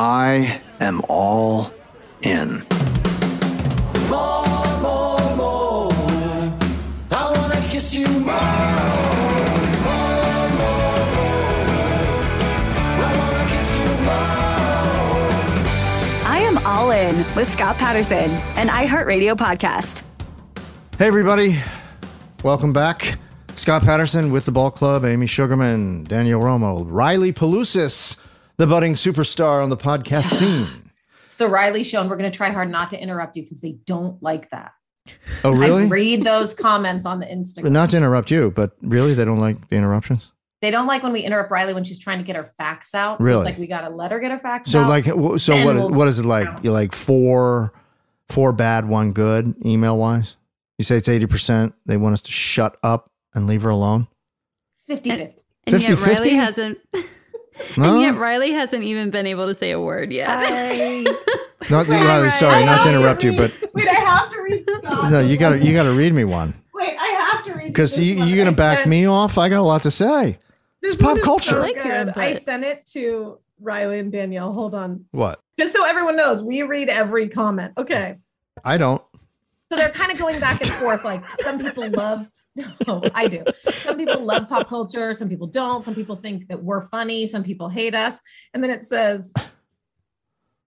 I am all in. More, more, more. Wanna kiss you more. I am all in with Scott Patterson, an iHeartRadio podcast. Hey, everybody. Welcome back. Scott Patterson with the Ball Club, Amy Sugarman, Danielle Romo, Riley Palusis, the budding superstar on the podcast scene. It's the Riley show, and we're going to try hard not to interrupt you because they don't like that. Oh, really? I read those comments on the Instagram. Not to interrupt you, but really, they don't like the interruptions? They don't like when we interrupt Riley when she's trying to get her facts out. So Really? it's like we got to let her get her facts So, out. like, so what? we'll what is it like? You like four, four bad, one good, email wise? You say it's eighty percent. They want us to shut up and leave her alone. 50 And yet 50-50? Riley hasn't. No? And yet Riley hasn't even been able to say a word yet. Not Riley. Sorry, not to interrupt you, but Wait, I have to read Scott. no, you got to you got to read me one Wait, I have to read because you one you that gonna I back sent- me off. I got a lot to say. This It's pop culture. So I like good. I sent it to Riley and Danielle. Hold on. What? Just so everyone knows, we read every comment. Okay. I don't. So they're kind of going back and forth. Like some people love, no, I do. Some people love pop culture. Some people don't. Some people think that we're funny. Some people hate us. And then it says,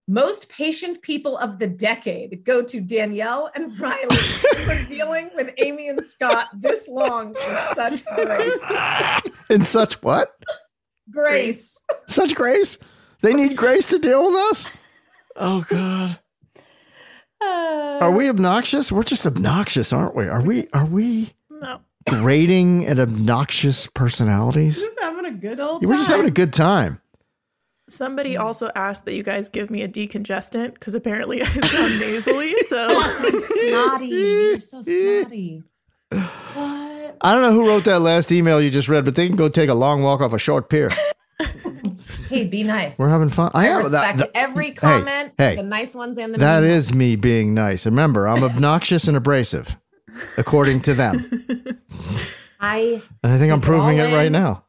most patient people of the decade go to Danielle and Riley for dealing with Amy and Scott this long with such grace. In such what? Grace. Such grace? They need grace to deal with us? Oh God. Uh, are we obnoxious? We're just obnoxious, aren't we? Are we are we No. grading at obnoxious personalities? We're Just having a good old Time. We're just having a good time. Somebody mm. also asked that you guys give me a decongestant because apparently I sound nasally. So snotty. You're so snotty. What? I don't know who wrote that last email you just read, but they can go take a long walk off a short pier. Hey, be nice. We're having fun. I I am. respect that- that- every comment, hey, the nice ones and the that mean is me being nice. Remember, I'm obnoxious and abrasive, according to them. I And I think I'm Take it proving it right now.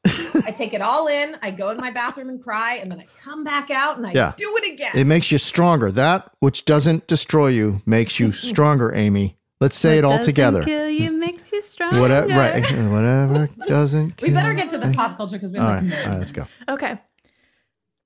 I take it all in. I go in my bathroom and cry, and then I come back out and I Yeah. do it again. It makes you stronger. That which doesn't destroy you makes you stronger, Amy. Let's say it all Doesn't together. Kill you makes you stronger. Whatever, right? Whatever doesn't. we better get to the pop culture because we All have right, like all right, let's go. okay.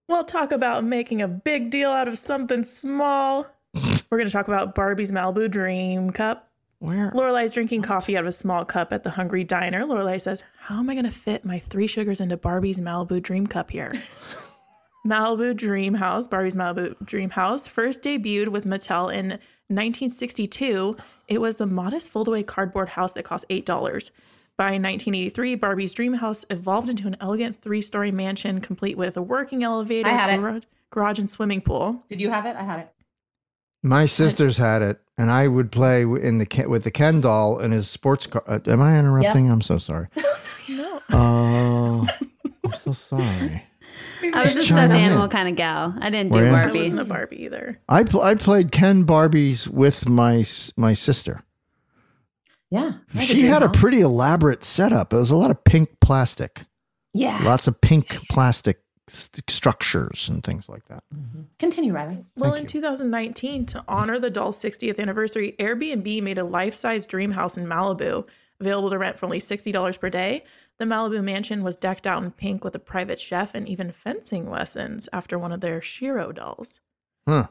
We'll talk about making a big deal out of something small. We're going to talk about Barbie's Malibu Dream Cup. Where? Lorelai's drinking coffee out of a small cup at the Hungry Diner. Lorelai says, "How am I going to fit my three sugars into Barbie's Malibu Dream Cup here?" Malibu Dream House, Barbie's Malibu Dream House, first debuted with Mattel in 1962. It was the modest foldaway cardboard house that cost eight dollars. By 1983, Barbie's Dream House evolved into an elegant three-story mansion, complete with a working elevator, I had it. garage, garage, and swimming pool. Did you have it? I had it. My sisters had it, and I would play in the with the Ken doll in his sports car. Uh, am I interrupting? I'm so sorry. No. Oh, I'm so sorry. I was a Just chime stuffed in. animal kind of gal. I didn't Were do ya? I Barbie. wasn't a Barbie either. I pl- I played Ken Barbies with my my sister. Yeah. I She had a dream house. pretty elaborate setup. It was a lot of pink plastic, Yeah. lots of pink plastic st- structures and things like that. Continue, Riley. Well, in 2019, to honor the doll's 60th anniversary, Airbnb made a life-size dream house in Malibu, available to rent for only $60 per day. The Malibu mansion was decked out in pink with a private chef and even fencing lessons after one of their Shiro dolls. Huh.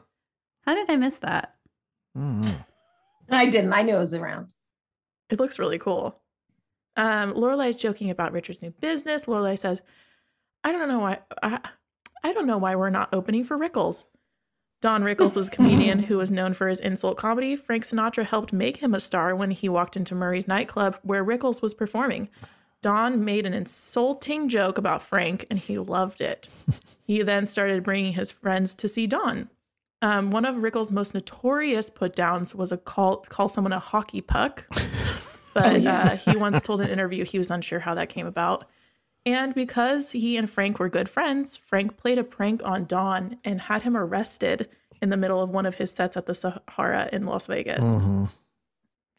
How did I miss that? Mm-hmm. I didn't. I knew it was around. It looks really cool. Um, Lorelai's joking about Richard's new business. Lorelai says, "I don't know why. I, I don't know why we're not opening for Rickles." Don Rickles was a comedian who was known for his insult comedy. Frank Sinatra helped make him a star when he walked into Murray's nightclub where Rickles was performing. Don made an insulting joke about Frank, and he loved it. he then started bringing his friends to see Don. Um, one of Rickles' most notorious put downs was a call call someone a hockey puck. But uh, he once told an interview he was unsure how that came about. And because he and Frank were good friends, Frank played a prank on Don and had him arrested in the middle of one of his sets at the Sahara in Las Vegas. Mhm.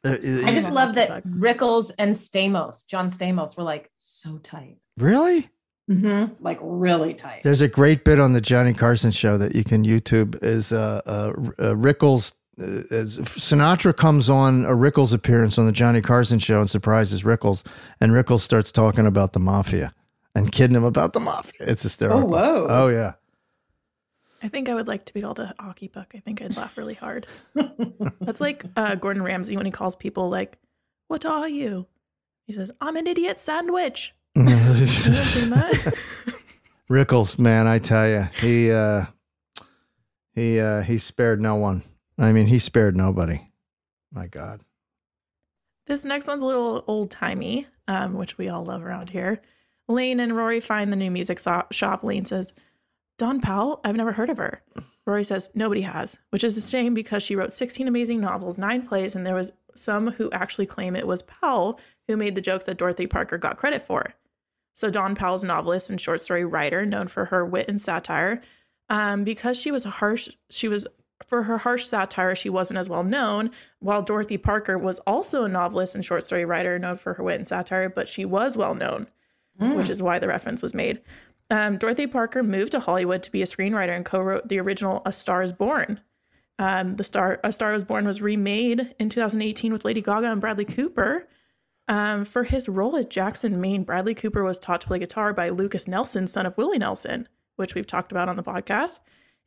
Uh, I just love that Rickles and Stamos, John Stamos, were like so tight. Really? Mm-hmm. Like really tight. There's a great bit on the Johnny Carson show that you can YouTube is uh, uh, uh Rickles. Uh, as Sinatra comes on a Rickles appearance on the Johnny Carson show and surprises Rickles, and Rickles starts talking about the mafia and kidding him about the mafia. It's hysterical. Oh, whoa. Oh yeah. I think I would like to be called a hockey puck. I think I'd laugh really hard. That's like uh, Gordon Ramsay when he calls people like, "What are you?" He says, "I'm an idiot sandwich." You haven't seen that? Rickles, man, I tell you, he uh, he uh, he spared no one. I mean, he spared nobody. My God. This next one's a little old timey, um, which we all love around here. Lane and Rory find the new music so- shop. Lane says, Dawn Powell, I've never heard of her. Rory says, nobody has, which is a shame because she wrote 16 amazing novels, nine plays, and there was some who actually claim it was Powell who made the jokes that Dorothy Parker got credit for. So Dawn Powell's novelist and short story writer, known for her wit and satire. Um, because she was harsh, she was for her harsh satire, she wasn't as well known. While Dorothy Parker was also a novelist and short story writer, known for her wit and satire, but she was well known, which is why the reference was made. Um, Dorothy Parker moved to Hollywood to be a screenwriter and co-wrote the original A Star Is Born. Um, the Star A Star Is Born was remade in 2018 with Lady Gaga and Bradley Cooper. Um, for his role as Jackson Maine, Bradley Cooper was taught to play guitar by Lucas Nelson, son of Willie Nelson, which we've talked about on the podcast.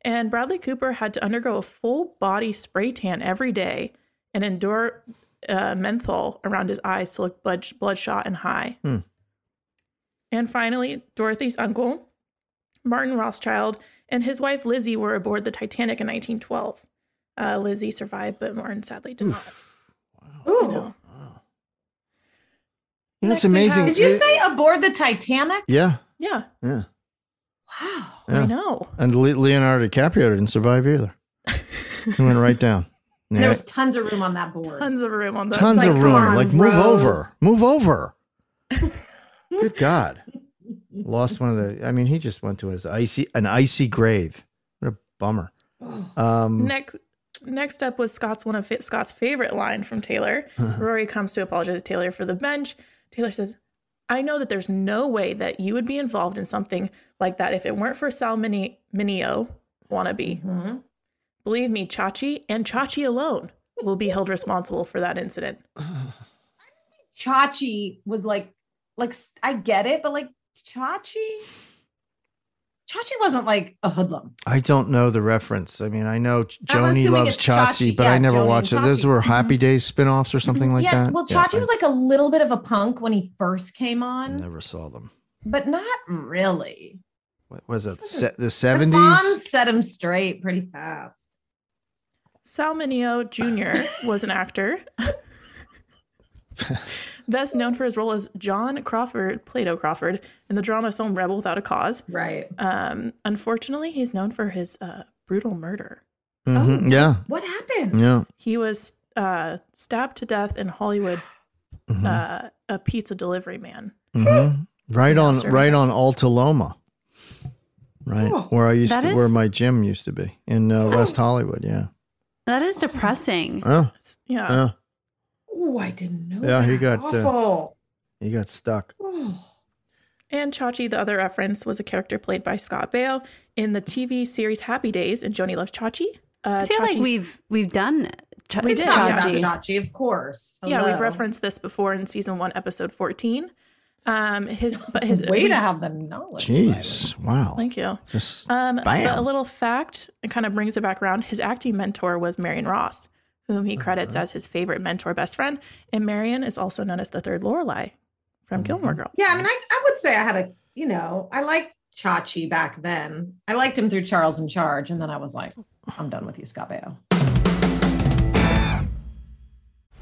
And Bradley Cooper had to undergo a full body spray tan every day and endure uh, menthol around his eyes to look blood- bloodshot and high. Hmm. And finally, Dorothy's uncle, Martin Rothschild, and his wife Lizzie were aboard the Titanic in 1912. Uh, Lizzie survived, but Martin sadly did not. You know. You know, it's Next amazing. Did you It- say aboard the Titanic? Yeah. Yeah. Yeah. Wow. Yeah. I know. And Leonardo DiCaprio didn't survive either. he went right down. There was tons of room on that board. Tons of room on the Tons like, of room. on, like move Rose. over. Move over. Good God. Lost one of the I mean, he just went to his icy an icy grave. What a bummer. Um Next, next up was Scott's one of fa- Scott's favorite line from Taylor. Rory comes to apologize to Taylor for the bench. Taylor says, "I know that there's no way that you would be involved in something like that if it weren't for Sal Mini- Mineo wannabe. Mm-hmm. Believe me, Chachi and Chachi alone will be held responsible for that incident." Chachi was like, like I get it, but like Chachi, Chachi wasn't like a hoodlum. I don't know the reference. I mean, I know Joni loves it's Chachi, Chachi. but Yeah, I never Joni watched it. Those were mm-hmm. Happy Days spin-offs or mm-hmm. something like yeah, that. well, Yeah, Chachi was like a little bit of a punk when he first came on, never saw them. but not really. What was it? Se- the The 70s? Fonz set him straight pretty fast. Sal Mineo Jr. was an actor. Best known for his role as John Crawford, Plato Crawford, in the drama film Rebel Without a Cause. Right. Um, unfortunately, he's known for his uh, brutal murder. Mhm, Yeah. What happened? Yeah. He was uh, stabbed to death in Hollywood, Mm-hmm. uh, a pizza delivery man. Mm-hmm. Right on right on Alta Loma. Right. Where I used That to is- where my gym used to be in uh, West Hollywood, yeah. That is depressing. Oh. Yeah. Yeah. Oh, I didn't know. Yeah, he that. got, uh, awful. He got stuck. And Chachi, the other reference, was a character played by Scott Baio in the TV series Happy Days and Joni Loves Chachi. Uh, I feel like we've we've done Ch- We we did, talked yeah. about Chachi, of course. Yeah, we've referenced this before in season one, episode 14. Um, his, but his Way we- to have the knowledge. Jeez. Wow. Thank you. Just Um, but bam. a little fact, it kind of brings it back around. His acting mentor was Marion Ross, whom he credits Uh-huh. as his favorite mentor, best friend. And Marion is also known as the third Lorelai from Mm-hmm. Gilmore Girls. Yeah, I mean, I, I would say I had a, you know, I liked Chachi back then. I liked him through Charles in Charge, and then I was like, I'm done with you, Scott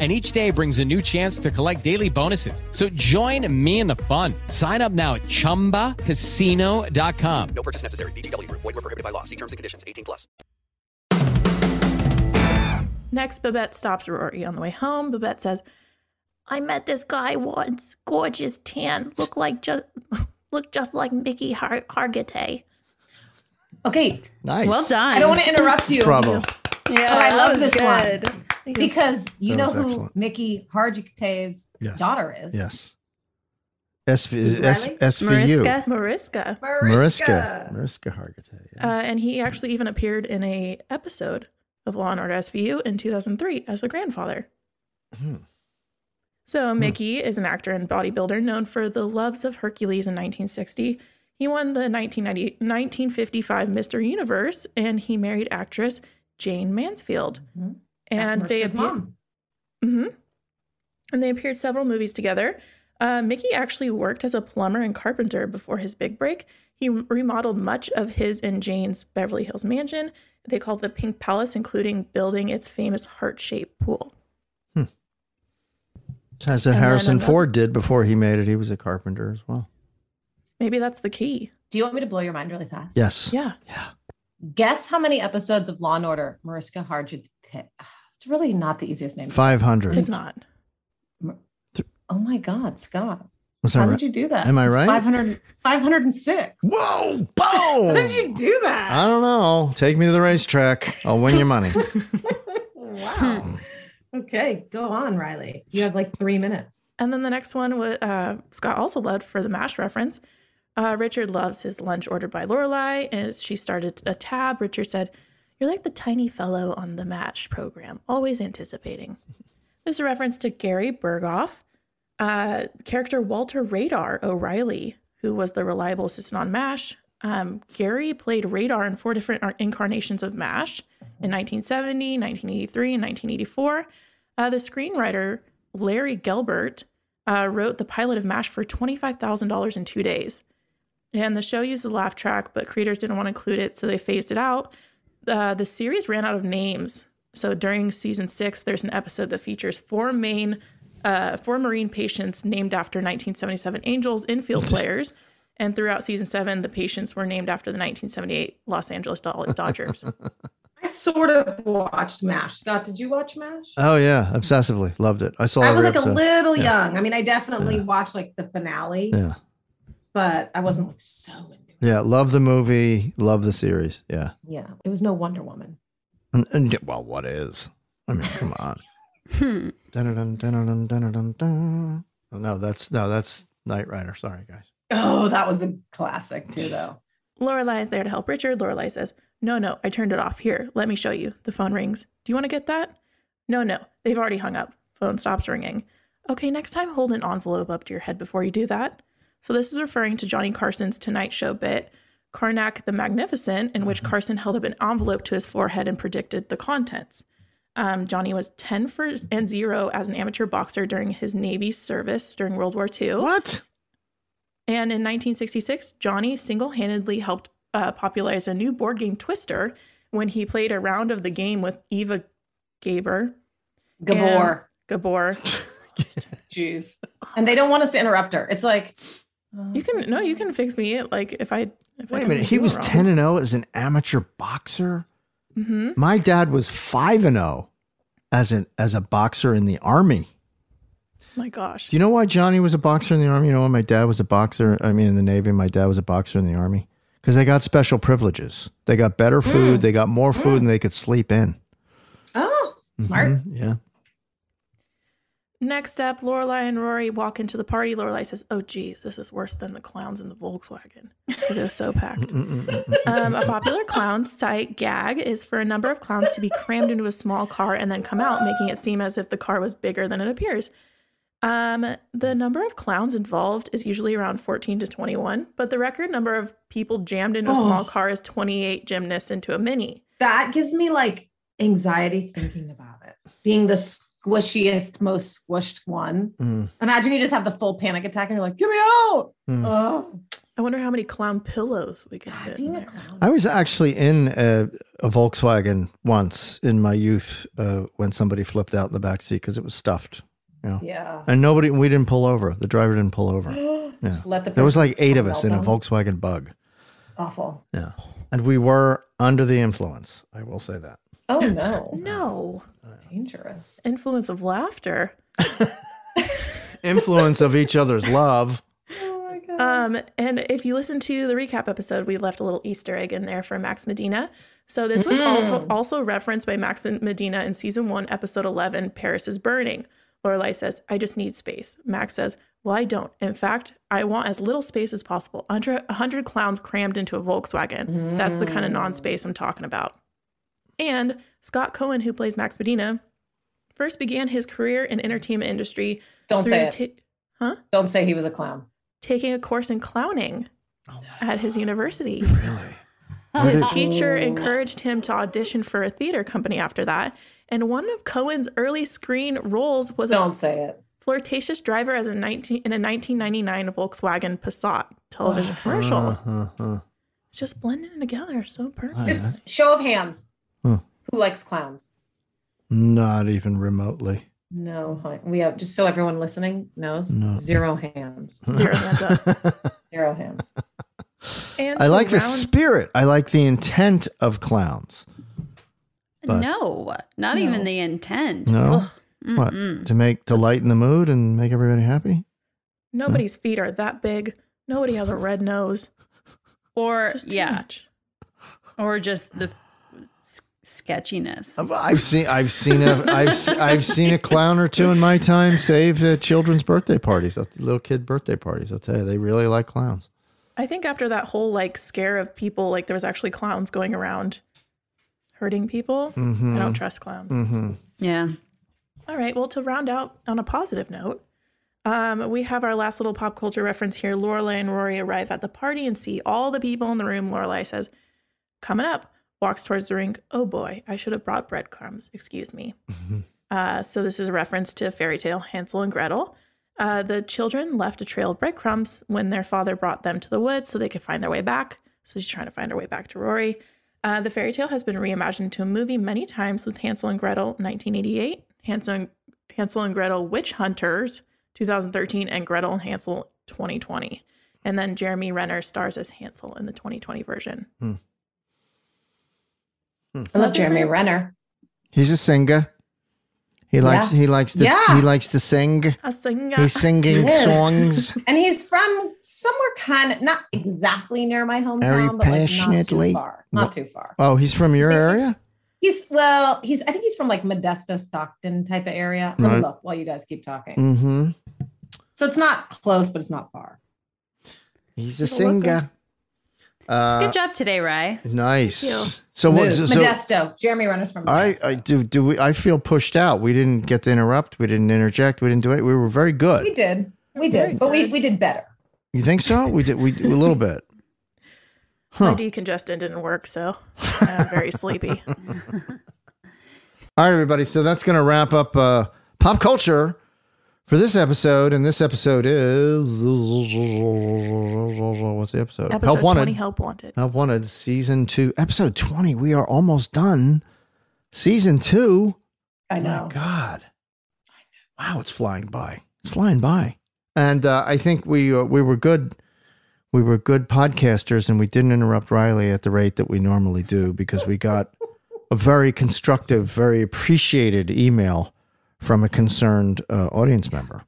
And each day brings a new chance to collect daily bonuses. So join me in the fun. Sign up now at chumbacasino.com. No purchase necessary. VGW Group. Void were prohibited by law. See terms and conditions. 18 plus. Next, Babette stops Rory on the way home. Babette says, I met this guy once. Gorgeous tan. Looked like just looked just like Mickey Har- Hargitay. Okay. Nice. Well done. I don't want to interrupt you. Bravo. Yeah, but I love this good. one because you That know who excellent. Mickey Hargitay's Yes. daughter is. Yes. SV, Riley? S, SVU. Mariska. Mariska. Mariska. Mariska Hargitay. Uh, and he actually even appeared in a episode of Law and Order SVU in 2003 as the grandfather. Hmm. So Mickey is an actor and bodybuilder known for The Loves of Hercules in 1960. He won the 1990, 1955 Mr. Universe, and he married actress Jayne Mansfield. That's And they Mariska's appear- mom. hmm And they appeared several movies together. Uh, Mickey actually worked as a plumber and carpenter before his big break. He remodeled much of his and Jane's Beverly Hills mansion. They called the Pink Palace, including building its famous heart-shaped pool. That's what And Harrison another- Ford did before he made it. He was a carpenter as well. Maybe that's the key. Do you want me to blow your mind really fast? Yes. Yeah. Yeah. Guess how many episodes of Law and Order Mariska Hargitay? It's really not the easiest name. 500. It's not. Oh my God, Scott. Was How right? did you do that? Am I right? 500, 506. Whoa, boom. How did you do that? I don't know. Take me to the racetrack. I'll win you money. Wow. okay, go on, Riley. You have like three minutes. And then the next one, wa- uh, Scott also led for the MASH reference. Uh, Richard loves his lunch ordered by Lorelai. As she started a tab, Richard said, You're like the tiny fellow on the MASH program, always anticipating. There's a reference to Gary Burghoff, uh, character Walter Radar O'Reilly, who was the reliable assistant on MASH. Um, Gary played Radar in four different incarnations of MASH in 1970, 1983, and 1984. Uh, the screenwriter, Larry Gelbart, uh, wrote the pilot of MASH for $25,000 in two days. And the show the laugh track, but creators didn't want to include it, so they phased it out. Uh, the series ran out of names. So during season six, there's an episode that features four main, uh, four Marine patients named after 1977 Angels infield players. And throughout season seven, the patients were named after the 1978 Los Angeles Dodgers. I sort of watched MASH. Scott, did you watch MASH? Oh yeah, obsessively loved it. I saw. I was every like a little Yeah. young. I mean, I definitely watched like the finale, Yeah, but I wasn't like so into yeah. Love the movie. Love the series. Yeah. Yeah, it was no Wonder Woman. And, and well, what is? I mean, come on. Hmm. Dun. Oh, no, that's no, that's Knight Rider. Sorry, guys. Oh, that was a classic too, though. Lorelai is there to help Richard. Lorelai says, No, no, I turned it off. Here, let me show you. The phone rings. Do you want to get that? No, no, they've already hung up. Phone stops ringing. Okay, next time hold an envelope up to your head before you do that. So this is referring to Johnny Carson's Tonight Show bit, Karnak the Magnificent, in which Carson held up an envelope to his forehead and predicted the contents. Um, Johnny was 10 for and 0 as an amateur boxer during his Navy service during World War II. What? And in 1966, Johnny single handedly helped uh, popularize a new board game, Twister, when he played a round of the game with Eva Gaber. Gabor. Gabor. Jeez. And they don't want us to interrupt her. It's like You can, no, you can fix me. Like, if I. If Wait a minute. He was ten and zero as an amateur boxer. hmm My dad was five and zero as an as a boxer in the army. My gosh. Do you know why Johnny was a boxer in the army? You know why my dad was a boxer? I mean, in the Navy, my dad was a boxer in the army because they got special privileges. They got better food. They got more food, and they could sleep in. Oh, smart. Mhm, Yeah. Next up, Lorelai and Rory walk into the party. Lorelai says, "Oh, geez, this is worse than the clowns in the Volkswagen because it was so packed." Mm, mm, mm, um, a popular clown sight gag is for a number of clowns to be crammed into a small car and then come out, making it seem as if the car was bigger than it appears. Um, the number of clowns involved is usually around 14 to 21, but the record number of people jammed into a Oh. small car is 28 gymnasts into a mini. That gives me like anxiety thinking about it. Being the squishiest, most squished one. Mm. Imagine you just have the full panic attack and you're like, get me out. Mm. Oh. I wonder how many clown pillows we could fit. I was actually in a, a Volkswagen once in my youth uh, when somebody flipped out in the back seat because it was stuffed. You know? Yeah. And nobody, we didn't pull over. The driver didn't pull over. Yeah. Just let the there was like eight of us in a. Volkswagen Bug. Awful. Yeah. And we were under the influence. I will say that. Oh no. No. Dangerous. Influence of laughter. Influence of each other's love. Um, and if you listen to the recap episode, we left a little Easter egg in there for Max Medina. So this was also, Mhm. also referenced by Max and Medina in season one, episode 11, Paris is Burning. Lorelai says, I just need space. Max says, Well, I don't. In fact, I want as little space as possible. Under 100 clowns crammed into a Volkswagen. That's the kind of non space I'm talking about. And Scott Cohen, who plays Max Medina, first began his career in entertainment industry. Don't say it. ta- huh? Don't say he was a clown. Taking a course in clowning at his university. What His did- teacher encouraged him to audition for a theater company after that. And one of Cohen's early screen roles was Don't a say it. flirtatious driver as a 19 in a 1999 Volkswagen Passat television commercial. Uh-huh. Just blending together so perfect. Just show of hands. Huh. Who likes clowns? Not even remotely. No, we have just so everyone listening knows No. zero hands. Zero hands up. Zero hands. And I to like the spirit. I like the intent of clowns. But- no, not even the intent. No. What? To make to lighten the mood and make everybody happy? Nobody's feet are that big. Nobody has a red nose. Or Just too yeah, much. or just the s- sketchiness. I've seen I've seen a I've s- I've seen a clown or two in my time save uh, children's birthday parties, uh, little kid birthday parties. I'll tell you, they really like clowns. I think after that whole like scare of people, like there was actually clowns going around hurting people. Mhm. I don't trust clowns. Mm-hmm. Yeah. All right. Well, to round out on a positive note, um, we have our last little pop culture reference here. Lorelai and Rory arrive at the party and see all the people in the room. Lorelai says, "Coming up." Walks towards the rink. Oh boy, I should have brought breadcrumbs. Excuse me. Uh, so this is a reference to fairy tale Hansel and Gretel. Uh, the children left a trail of breadcrumbs when their father brought them to the woods so they could find their way back. So she's trying to find her way back to Rory. Uh, the fairy tale has been reimagined to a movie many times with Hansel and Gretel 1988, Hansel and, Hansel and Gretel Witch Hunters 2013, and Gretel and Hansel 2020. And then Jeremy Renner stars as Hansel in the 2020 version. I love Jeremy Renner. He's a singer. He likes Yeah. he likes to Yeah. he likes to sing. A singer. He's singing Yes. songs And he's from somewhere kind of not exactly near my hometown, very but like not passionately. too far. Not too far. Oh, he's from your area? He's well, he's I think he's from like Modesto, Stockton type of area. Let me look while you guys keep talking. Mm-hmm. So it's not close, but it's not far. He's a Take a singer. Uh, Good job today, Rye. Nice. So what? Smooth. So, Modesto. Jeremy Renner's from I, I do do we, I feel pushed out. We didn't get to interrupt. We didn't interject. We didn't do it. We were very good. We did. We did. But we, we did better. You think so? We did. We a little bit. My Huh. decongestant didn't work, so I'm very sleepy. All right, everybody. So that's going to wrap up uh, pop culture for this episode. And this episode is what's the episode? Episode 20, Help Wanted. Help Wanted, season two, episode twenty. We are almost done. Season two. I know. God. Wow, it's flying by. It's flying by. And uh, I think we uh, we were good. We were good podcasters, and we didn't interrupt Riley at the rate that we normally do because we got a very constructive, very appreciated email from a concerned uh, audience member.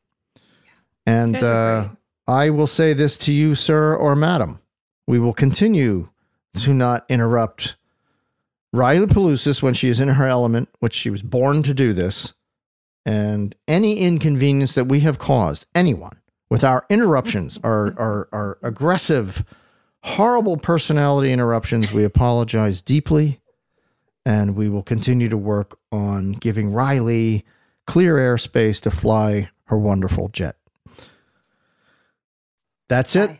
And uh, I will say this to you, sir or madam. We will continue to not interrupt Riley Pelusis when she is in her element, which she was born to do this, and any inconvenience that we have caused anyone with our interruptions, our, our, our aggressive, horrible personality interruptions, we apologize deeply. And we will continue to work on giving Riley clear airspace to fly her wonderful jet. That's it.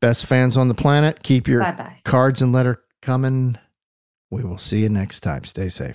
Best fans on the planet. Keep your Bye-bye. cards and letter coming. We will see you next time. Stay safe.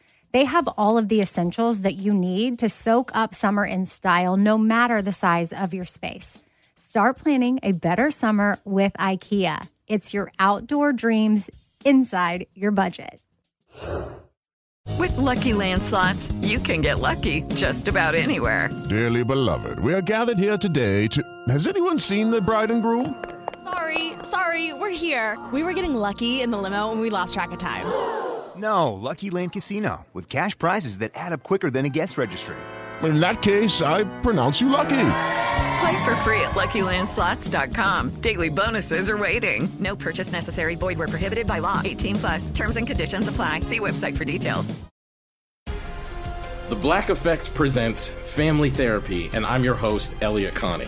they have all of the essentials that you need to soak up summer in style, no matter the size of your space. Start planning a better summer with IKEA. It's your outdoor dreams inside your budget. With Lucky Land slots, you can get lucky just about anywhere. Dearly beloved, we are gathered here today to. Has anyone seen the bride and groom? Sorry, sorry, we're here. We were getting lucky in the limo and we lost track of time. No, Lucky Land Casino, with cash prizes that add up quicker than a guest registry. In that case, I pronounce you lucky. Play for free at LuckyLandSlots.com. Daily bonuses are waiting. No purchase necessary. Void where prohibited by law. 18 plus. Terms and conditions apply. See website for details. The Black Effect presents Family Therapy, and I'm your host, Elliot Connie.